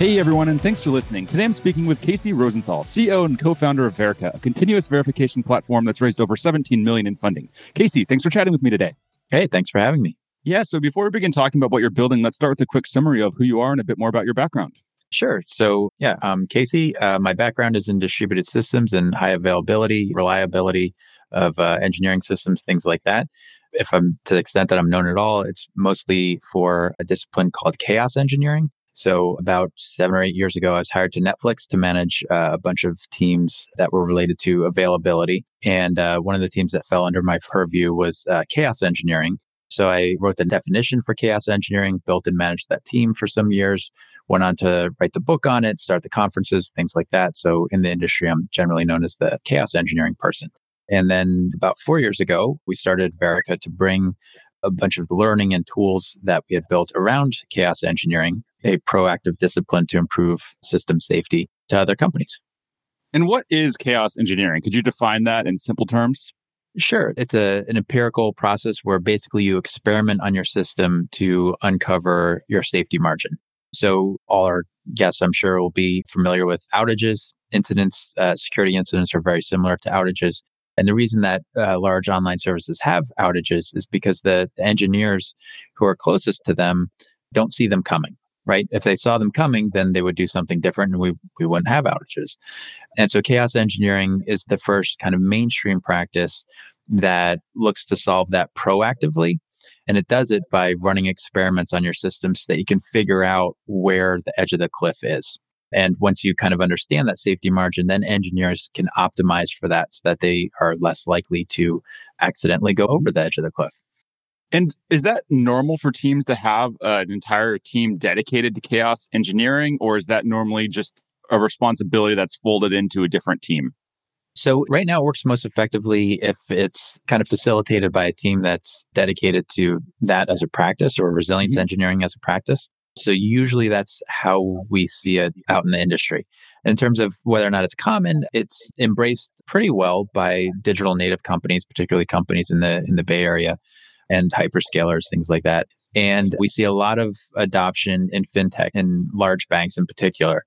Hey everyone, and thanks for listening. Today I'm speaking with Casey Rosenthal, CEO and co-founder of Verica, a continuous verification platform that's raised over 17 million in funding. Casey, thanks for chatting with me today. Hey, thanks for having me. Yeah, so before we begin talking about what you're building, let's start with a quick summary of who you are and a bit more about your background. Sure. So, yeah, um, Casey, uh, my background is in distributed systems and high availability, reliability of uh, engineering systems, things like that. If I'm to the extent that I'm known at all, it's mostly for a discipline called chaos engineering. So, about seven or eight years ago, I was hired to Netflix to manage uh, a bunch of teams that were related to availability. And uh, one of the teams that fell under my purview was uh, chaos engineering. So, I wrote the definition for chaos engineering, built and managed that team for some years, went on to write the book on it, start the conferences, things like that. So, in the industry, I'm generally known as the chaos engineering person. And then about four years ago, we started Verica to bring a bunch of the learning and tools that we had built around chaos engineering a proactive discipline to improve system safety to other companies. And what is chaos engineering? Could you define that in simple terms? Sure. It's a, an empirical process where basically you experiment on your system to uncover your safety margin. So, all our guests, I'm sure, will be familiar with outages. Incidents, uh, security incidents are very similar to outages. And the reason that uh, large online services have outages is because the, the engineers who are closest to them don't see them coming right? If they saw them coming, then they would do something different and we, we wouldn't have outages. And so chaos engineering is the first kind of mainstream practice that looks to solve that proactively. And it does it by running experiments on your system so that you can figure out where the edge of the cliff is. And once you kind of understand that safety margin, then engineers can optimize for that so that they are less likely to accidentally go over the edge of the cliff. And is that normal for teams to have uh, an entire team dedicated to chaos engineering, or is that normally just a responsibility that's folded into a different team? So, right now, it works most effectively if it's kind of facilitated by a team that's dedicated to that as a practice or resilience mm-hmm. engineering as a practice. So, usually that's how we see it out in the industry. In terms of whether or not it's common, it's embraced pretty well by digital native companies, particularly companies in the in the Bay Area and hyperscalers, things like that. And we see a lot of adoption in fintech and large banks in particular.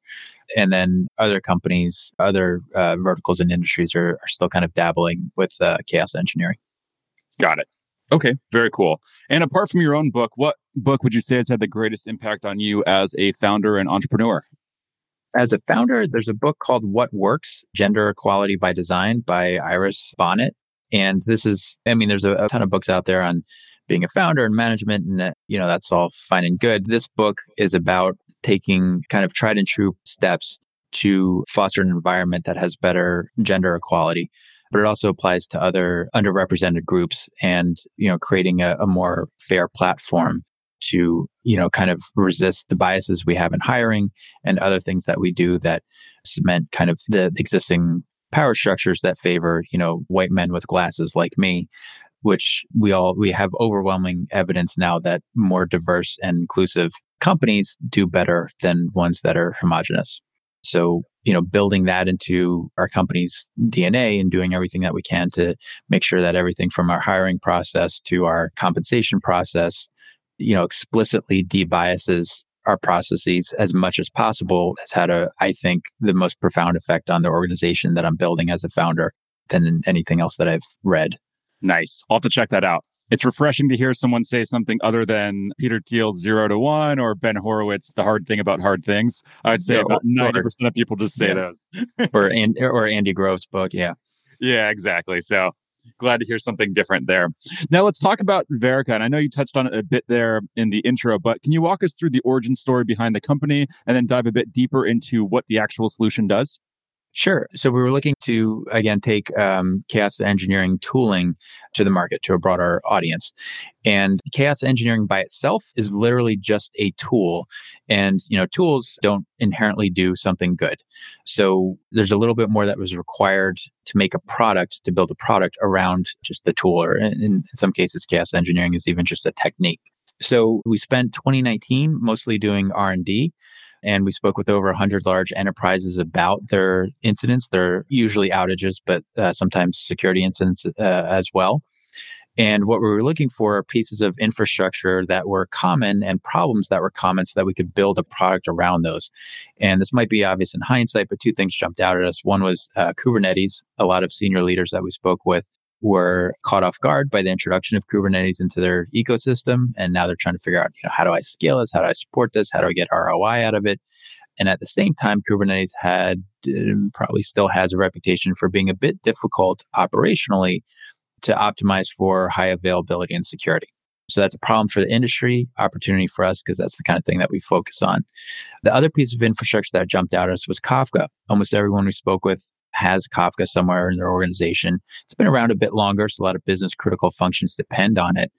And then other companies, other uh, verticals and industries are, are still kind of dabbling with uh, chaos engineering. Got it. Okay, very cool. And apart from your own book, what book would you say has had the greatest impact on you as a founder and entrepreneur? As a founder, there's a book called What Works Gender Equality by Design by Iris Bohnet. And this is, I mean, there's a, a ton of books out there on being a founder and management, and that, you know, that's all fine and good. This book is about taking kind of tried and true steps to foster an environment that has better gender equality but it also applies to other underrepresented groups and you know creating a, a, more fair platform to you know kind of resist the biases we have in hiring and other things that we do that cement kind of the existing power structures that favor, you know, white men with glasses like me, which we all we have overwhelming evidence now that more diverse and inclusive companies do better than ones that are homogenous. So, you know, building that into our company's DNA and doing everything that we can to make sure that everything from our hiring process to our compensation process, you know, explicitly debiases our processes as much as possible has had a, I think, the most profound effect on the organization that I'm building as a founder than anything else that I've read. Nice. I'll have to check that out. It's refreshing to hear someone say something other than Peter Thiel's zero to one or Ben Horowitz, the hard thing about hard things. I'd say about 90% of people just say yeah. those. or, and, or Andy Grove's book. Yeah. Yeah, exactly. So glad to hear something different there. Now let's talk about Verica. And I know you touched on it a bit there in the intro, but can you walk us through the origin story behind the company and then dive a bit deeper into what the actual solution does? Sure. So we were looking to, again, take um, chaos engineering tooling to the market, to a broader audience. And chaos engineering by itself is literally just a tool. And, you know, tools don't inherently do something good. So there's a little bit more that was required to make a product, to build a product around just the tool. Or in, in some cases, chaos engineering is even just a technique. So we spent 2019 mostly doing R&D and we spoke with over 100 large enterprises about their incidents. They're usually outages, but uh, sometimes security incidents uh, as well. And what we were looking for are pieces of infrastructure that were common and problems that were common so that we could build a product around those. And this might be obvious in hindsight, but two things jumped out at us. One was uh, Kubernetes. A lot of senior leaders that we spoke with were caught off guard by the introduction of Kubernetes into their ecosystem. And now they're trying to figure out, you know, how do I scale this? How do I support this? How do I get ROI out of it? And at the same time, Kubernetes had uh, probably still has a reputation for being a bit difficult operationally to optimize for high availability and security. So that's a problem for the industry, opportunity for us, because that's the kind of thing that we focus on. The other piece of infrastructure that jumped out at us was Kafka. Almost everyone we spoke with has Kafka somewhere in their organization. It's been around a bit longer, so a lot of business critical functions depend on it.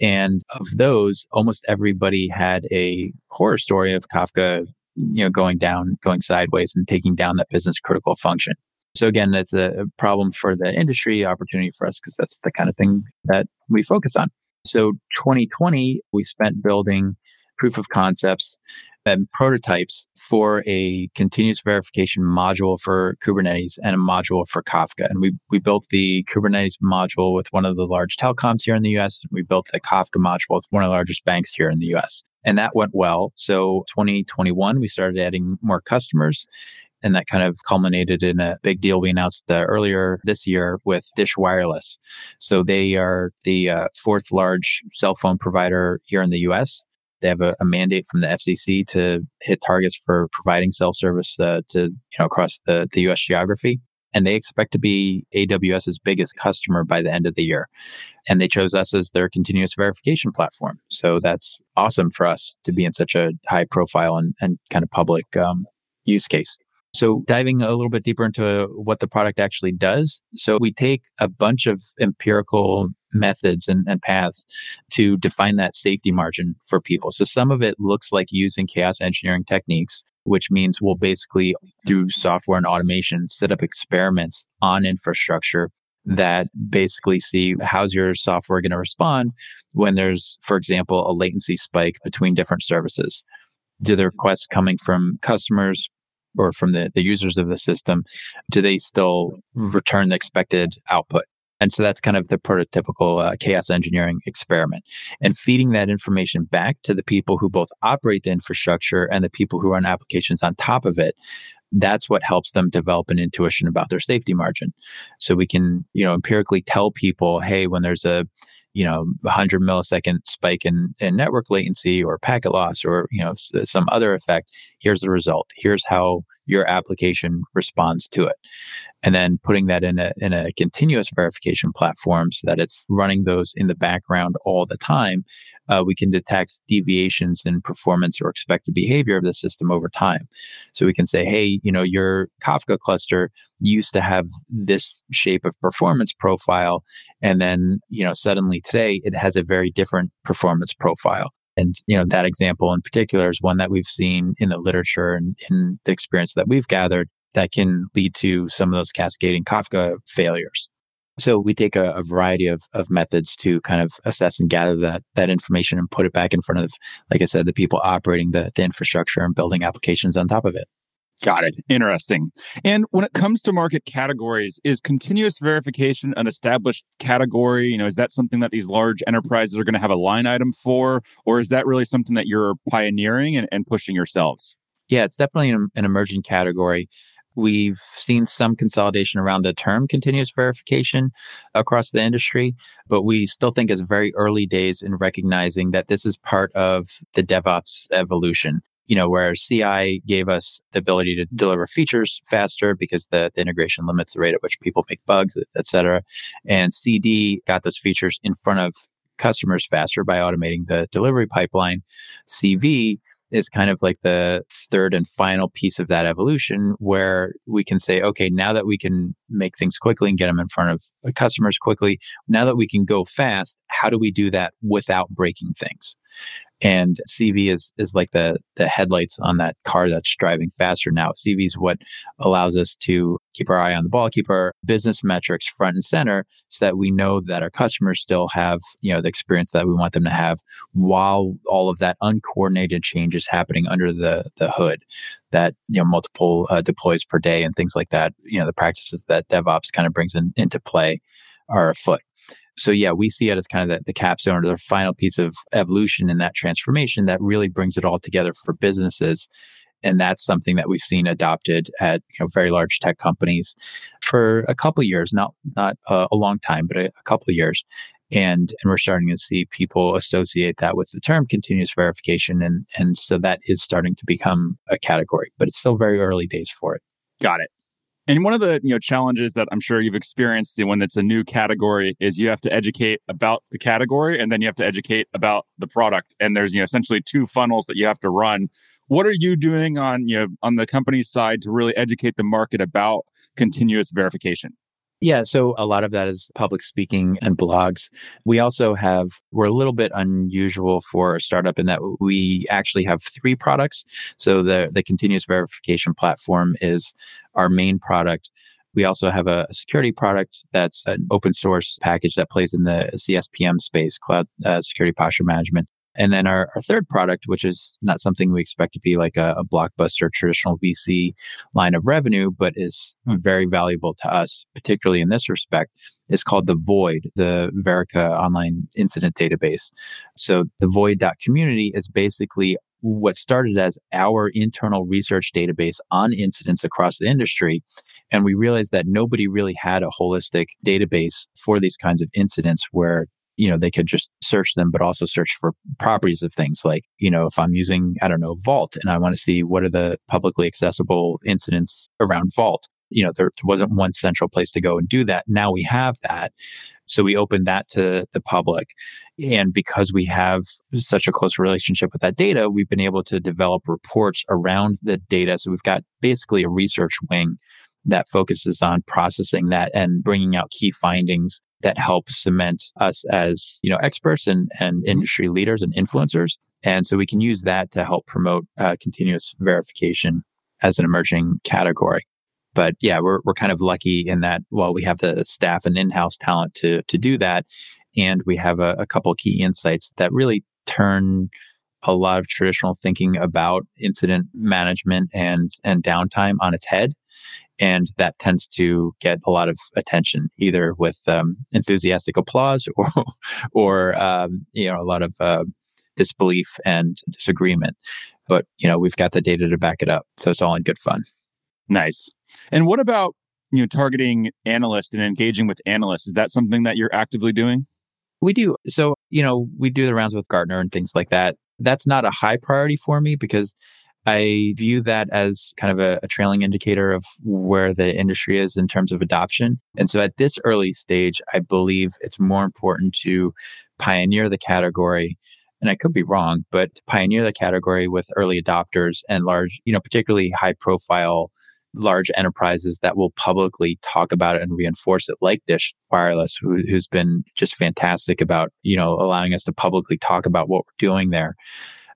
And of those, almost everybody had a horror story of Kafka, you know, going down, going sideways and taking down that business critical function. So again, that's a problem for the industry, opportunity for us because that's the kind of thing that we focus on. So 2020, we spent building proof of concepts and prototypes for a continuous verification module for Kubernetes and a module for Kafka. And we, we built the Kubernetes module with one of the large telecoms here in the US. And we built the Kafka module with one of the largest banks here in the US. And that went well. So 2021, we started adding more customers. And that kind of culminated in a big deal we announced uh, earlier this year with Dish Wireless. So they are the uh, fourth large cell phone provider here in the US. They have a, a, mandate from the FCC to hit targets for providing cell service uh, to you know across the, the U.S. geography, and they expect to be AWS's biggest customer by the end of the year. And they chose us as their continuous verification platform. So that's awesome for us to be in such a high profile and, and kind of public um, use case. So, diving a little bit deeper into what the product actually does. So, we take a bunch of empirical methods and, and paths to define that safety margin for people. So, some of it looks like using chaos engineering techniques, which means we'll basically, through software and automation, set up experiments on infrastructure that basically see how's your software going to respond when there's, for example, a latency spike between different services. Do the requests coming from customers or from the, the users of the system, do they still return the expected output? And so that's kind of the prototypical uh, chaos engineering experiment. And feeding that information back to the people who both operate the infrastructure and the people who run applications on top of it that's what helps them develop an intuition about their safety margin so we can you know empirically tell people hey when there's a you know 100 millisecond spike in, in network latency or packet loss or you know some other effect here's the result. Here's how your application responds to it. And then putting that in a in a continuous verification platform so that it's running those in the background all the time uh, we can detect deviations in performance or expected behavior of the system over time. So we can say hey you know your kafka cluster used to have this shape of performance profile and then you know suddenly today it has a very different performance profile and you know that example in particular is one that we've seen in the literature and in the experience that we've gathered that can lead to some of those cascading Kafka failures. So we take a, a, variety of, of methods to kind of assess and gather that that information and put it back in front of, like I said, the people operating the, the infrastructure and building applications on top of it. Got it. Interesting. And when it comes to market categories, is continuous verification an established category? You know, is that something that these large enterprises are going to have a line item for, or is that really something that you're pioneering and, and pushing yourselves? Yeah, it's definitely an, an emerging category. We've seen some consolidation around the term continuous verification across the industry, but we still think it's very early days in recognizing that this is part of the DevOps evolution you know, where CI gave us the ability to deliver features faster because the, the, integration limits the rate at which people make bugs, et cetera. And CD got those features in front of customers faster by automating the delivery pipeline. CV is kind of like the third and final piece of that evolution where we can say, okay, now that we can make things quickly and get them in front of uh, customers quickly, now that we can go fast, how do we do that without breaking things? And CV is is like the the headlights on that car that's driving faster now. CV is what allows us to keep our eye on the ball, keep our business metrics front and center so that we know that our customers still have, you know, the experience that we want them to have while all of that uncoordinated change is happening under the the hood that, you know, multiple uh, deploys per day and things like that, you know, the practices that DevOps kind of brings in, into play are afoot so yeah, we see it as kind of the, the capstone or the final piece of evolution in that transformation that really brings it all together for businesses. And that's something that we've seen adopted at you know, very large tech companies for a couple years, not not uh, a long time, but a, a couple years. And and we're starting to see people associate that with the term continuous verification, and and so that is starting to become a category, but it's still very early days for it. Got it. And one of the you know challenges that I'm sure you've experienced when it's a new category is you have to educate about the category and then you have to educate about the product. And there's you know essentially two funnels that you have to run. What are you doing on you know on the company side to really educate the market about continuous verification? Yeah, so a lot of that is public speaking and blogs. We also have, we're a little bit unusual for a startup in that we actually have three products. So the, the continuous verification platform is our main product. We also have a, security product that's an open source package that plays in the CSPM space, cloud uh, security posture management. And then our, our third product, which is not something we expect to be like a, a, blockbuster traditional VC line of revenue, but is hmm. very valuable to us, particularly in this respect, is called the Void, the Verica online incident database. So the Void.community is basically what started as our internal research database on incidents across the industry. And we realized that nobody really had a holistic database for these kinds of incidents where you know they could just search them but also search for properties of things. Like you know if i'm using i don't know vault and i want to see what are the publicly accessible incidents around vault. You know there, wasn't one central place to go and do that. Now we have that. So we opened that to the public. And because we have such a close relationship with that data we've been able to develop reports around the data. So we've got basically a research wing that focuses on processing that and bringing out key findings that help cement us as you know experts and, and industry leaders and influencers. And so we can use that to help promote uh, continuous verification as an emerging category. But yeah we're, we're kind of lucky in that while we have the staff and in-house talent to to do that and we have a, a couple key insights that really turn a lot of traditional thinking about incident management and and downtime on its head and that tends to get a lot of attention either with um, enthusiastic applause or or um, you know a lot of uh, disbelief and disagreement. But you know we've got the data to back it up so it's all in good fun. Nice. And what about you know targeting analysts and engaging with analysts? Is that something that you're actively doing? We do. So you know we do the rounds with gartner and things like that. That's not a high priority for me because I view that as kind of a, a, trailing indicator of where the industry is in terms of adoption. And so at this early stage, I believe it's more important to pioneer the category. And I could be wrong, but pioneer the category with early adopters and large, you know, particularly high profile large enterprises that will publicly talk about it and reinforce it like dish wireless who, has been just fantastic about you know allowing us to publicly talk about what we're doing there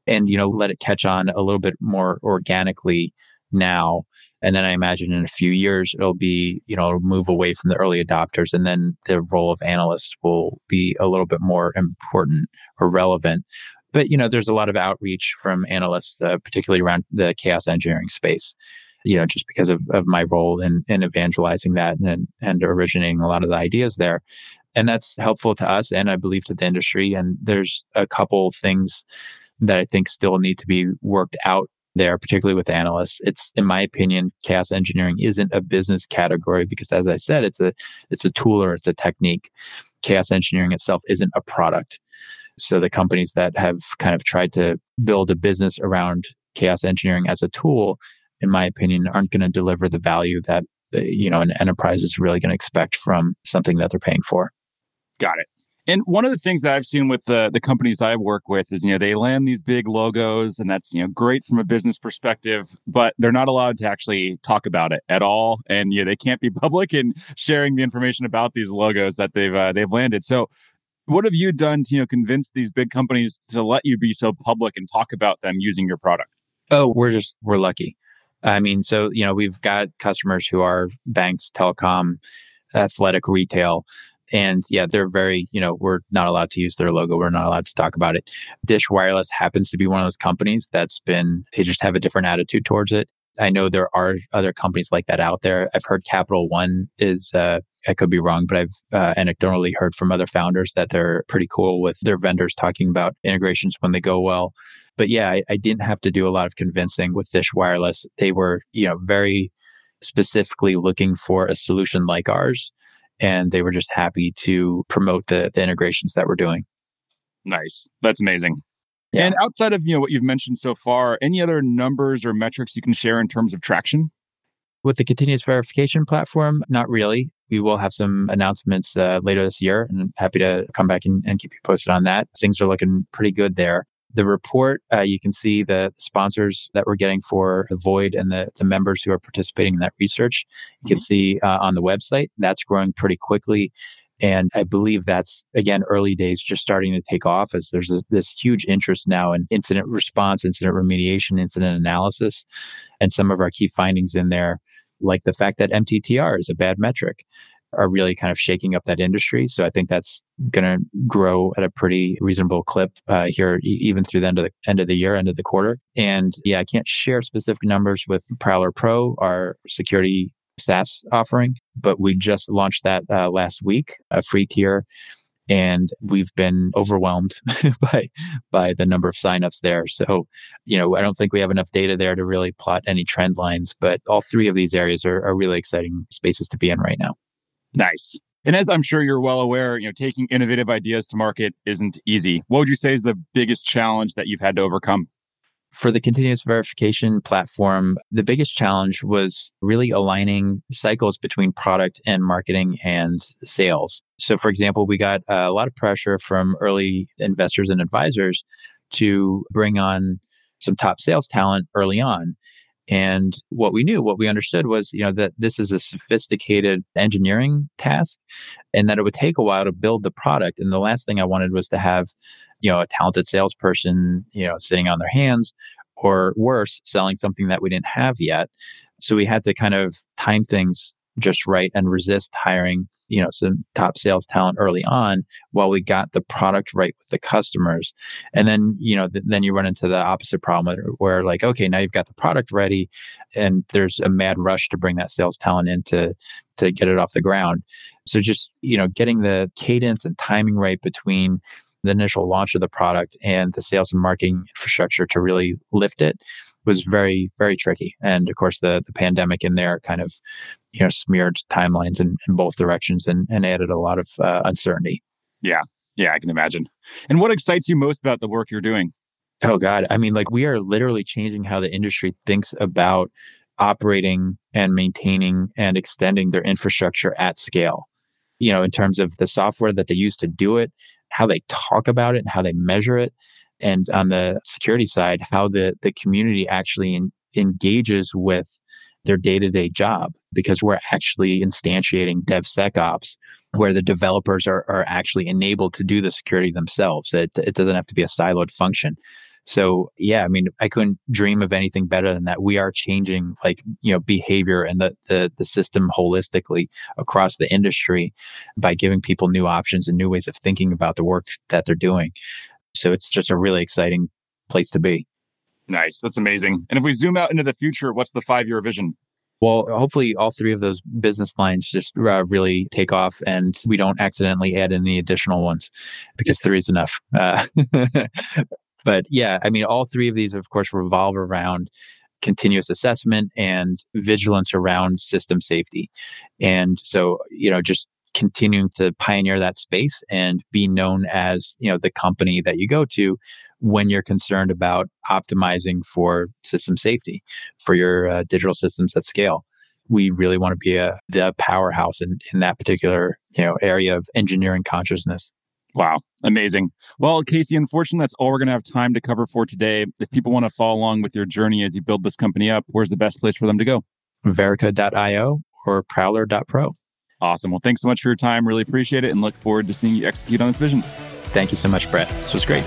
and you know let it catch on a little bit more organically now. And then i imagine in a few years it'll be you know move away from the early adopters and then the role of analysts will be a little bit more important or relevant. But you know there's a lot of outreach from analysts uh, particularly around the chaos engineering space you know just because of, of my role in, in evangelizing that and, and originating a lot of the ideas there. And that's helpful to us and i believe to the industry. And there's a couple things that I think still need to be worked out there, particularly with analysts. It's, in my opinion, chaos engineering isn't a business category because, as I said, it's a it's a tool or it's a technique. Chaos engineering itself isn't a product. So the companies that have kind of tried to build a business around chaos engineering as a tool, in my opinion, aren't going to deliver the value that uh, you know an enterprise is really going to expect from something that they're paying for. Got it. And one of the things that I've seen with the the companies I work with is, you know, they land these big logos and that's, you know, great from a business perspective, but they're not allowed to actually talk about it at all. And you know, they can't be public in sharing the information about these logos that they've uh, they've landed. So what have you done to, you know, convince these big companies to let you be so public and talk about them using your product? Oh, we're just we're lucky. I mean, so you know, we've got customers who are banks, telecom, athletic retail and yeah, they're very, you know, we're not allowed to use their logo. We're not allowed to talk about it. Dish Wireless happens to be one of those companies that's been, they just have a different attitude towards it. I know there are other companies like that out there. I've heard Capital One is, uh, I could be wrong, but I've uh, anecdotally heard from other founders that they're pretty cool with their vendors talking about integrations when they go well. But yeah, I, I didn't have to do a lot of convincing with Dish Wireless. They were, you know, very specifically looking for a solution like ours and they were just happy to promote the, the integrations that we're doing. Nice. That's amazing. Yeah. And outside of you know what you've mentioned so far, any other numbers or metrics you can share in terms of traction? With the continuous verification platform, not really. We will have some announcements uh, later this year, and I'm happy to come back and, and keep you posted on that. Things are looking pretty good there the report, uh, you can see the sponsors that we're getting for the Void and the, the members who are participating in that research. You can mm-hmm. see uh, on the website that's growing pretty quickly. And I believe that's, again, early days just starting to take off as there's this, this huge interest now in incident response, incident remediation, incident analysis. And some of our key findings in there, like the fact that MTTR is a bad metric are really kind of shaking up that industry. So I think that's going to grow at a pretty reasonable clip uh, here, even through the end of the end of the year, end of the quarter. And yeah, I can't share specific numbers with Prowler Pro, our security SaaS offering, but we just launched that uh, last week, a free tier. And we've been overwhelmed by by the number of signups there. So, you know, I don't think we have enough data there to really plot any trend lines. But all three of these areas are, are really exciting spaces to be in right now. Nice. And as I'm sure you're well aware, you know, taking innovative ideas to market isn't easy. What would you say is the biggest challenge that you've had to overcome? For the continuous verification platform, the biggest challenge was really aligning cycles between product and marketing and sales. So, for example, we got a lot of pressure from early investors and advisors to bring on some top sales talent early on. And what we knew, what we understood was, you know, that this is a sophisticated engineering task and that it would take a while to build the product. And the last thing I wanted was to have, you know, a talented salesperson, you know, sitting on their hands or worse, selling something that we didn't have yet. So we had to kind of time things just right and resist hiring you know some top sales talent early on while we got the product right with the customers. And then you know th- then you run into the opposite problem where like okay now you've got the product ready and there's a mad rush to bring that sales talent in to to get it off the ground. So just you know getting the cadence and timing right between the initial launch of the product and the sales and marketing infrastructure to really lift it was very very tricky. And of course the the pandemic in there kind of you know smeared timelines in, in both directions and, and added a lot of uh, uncertainty. Yeah. Yeah i can imagine. And what excites you most about the work you're doing? Oh god. I mean like we are literally changing how the industry thinks about operating and maintaining and extending their infrastructure at scale. You know in terms of the software that they use to do it how they talk about it and how they measure it and on the security side how the the community actually in, engages with their day-to-day job because we're actually instantiating DevSecOps where the developers are, are actually enabled to do the security themselves. It, it doesn't have to be a siloed function. So yeah, I mean, I couldn't dream of anything better than that. We are changing like, you know, behavior and the, the, the system holistically across the industry by giving people new options and new ways of thinking about the work that they're doing. So it's just a really exciting place to be. Nice. That's amazing. And if we zoom out into the future, what's the five year vision? Well, hopefully, all three of those business lines just uh, really take off and we don't accidentally add any additional ones because three is enough. Uh, but yeah, I mean, all three of these, of course, revolve around continuous assessment and vigilance around system safety. And so, you know, just continuing to pioneer that space and be known as you know the company that you go to when you're concerned about optimizing for system safety for your uh, digital systems at scale we really want to be a the powerhouse in, in that particular you know area of engineering consciousness Wow. Amazing. Well, Casey, unfortunately, that's all we're going to have time to cover for today. If people want to follow along with your journey as you build this company up, where's the best place for them to go? Verica.io or Prowler.pro. Awesome. Well, thanks so much for your time. Really appreciate it and look forward to seeing you execute on this vision. Thank you so much, Brett. This was great.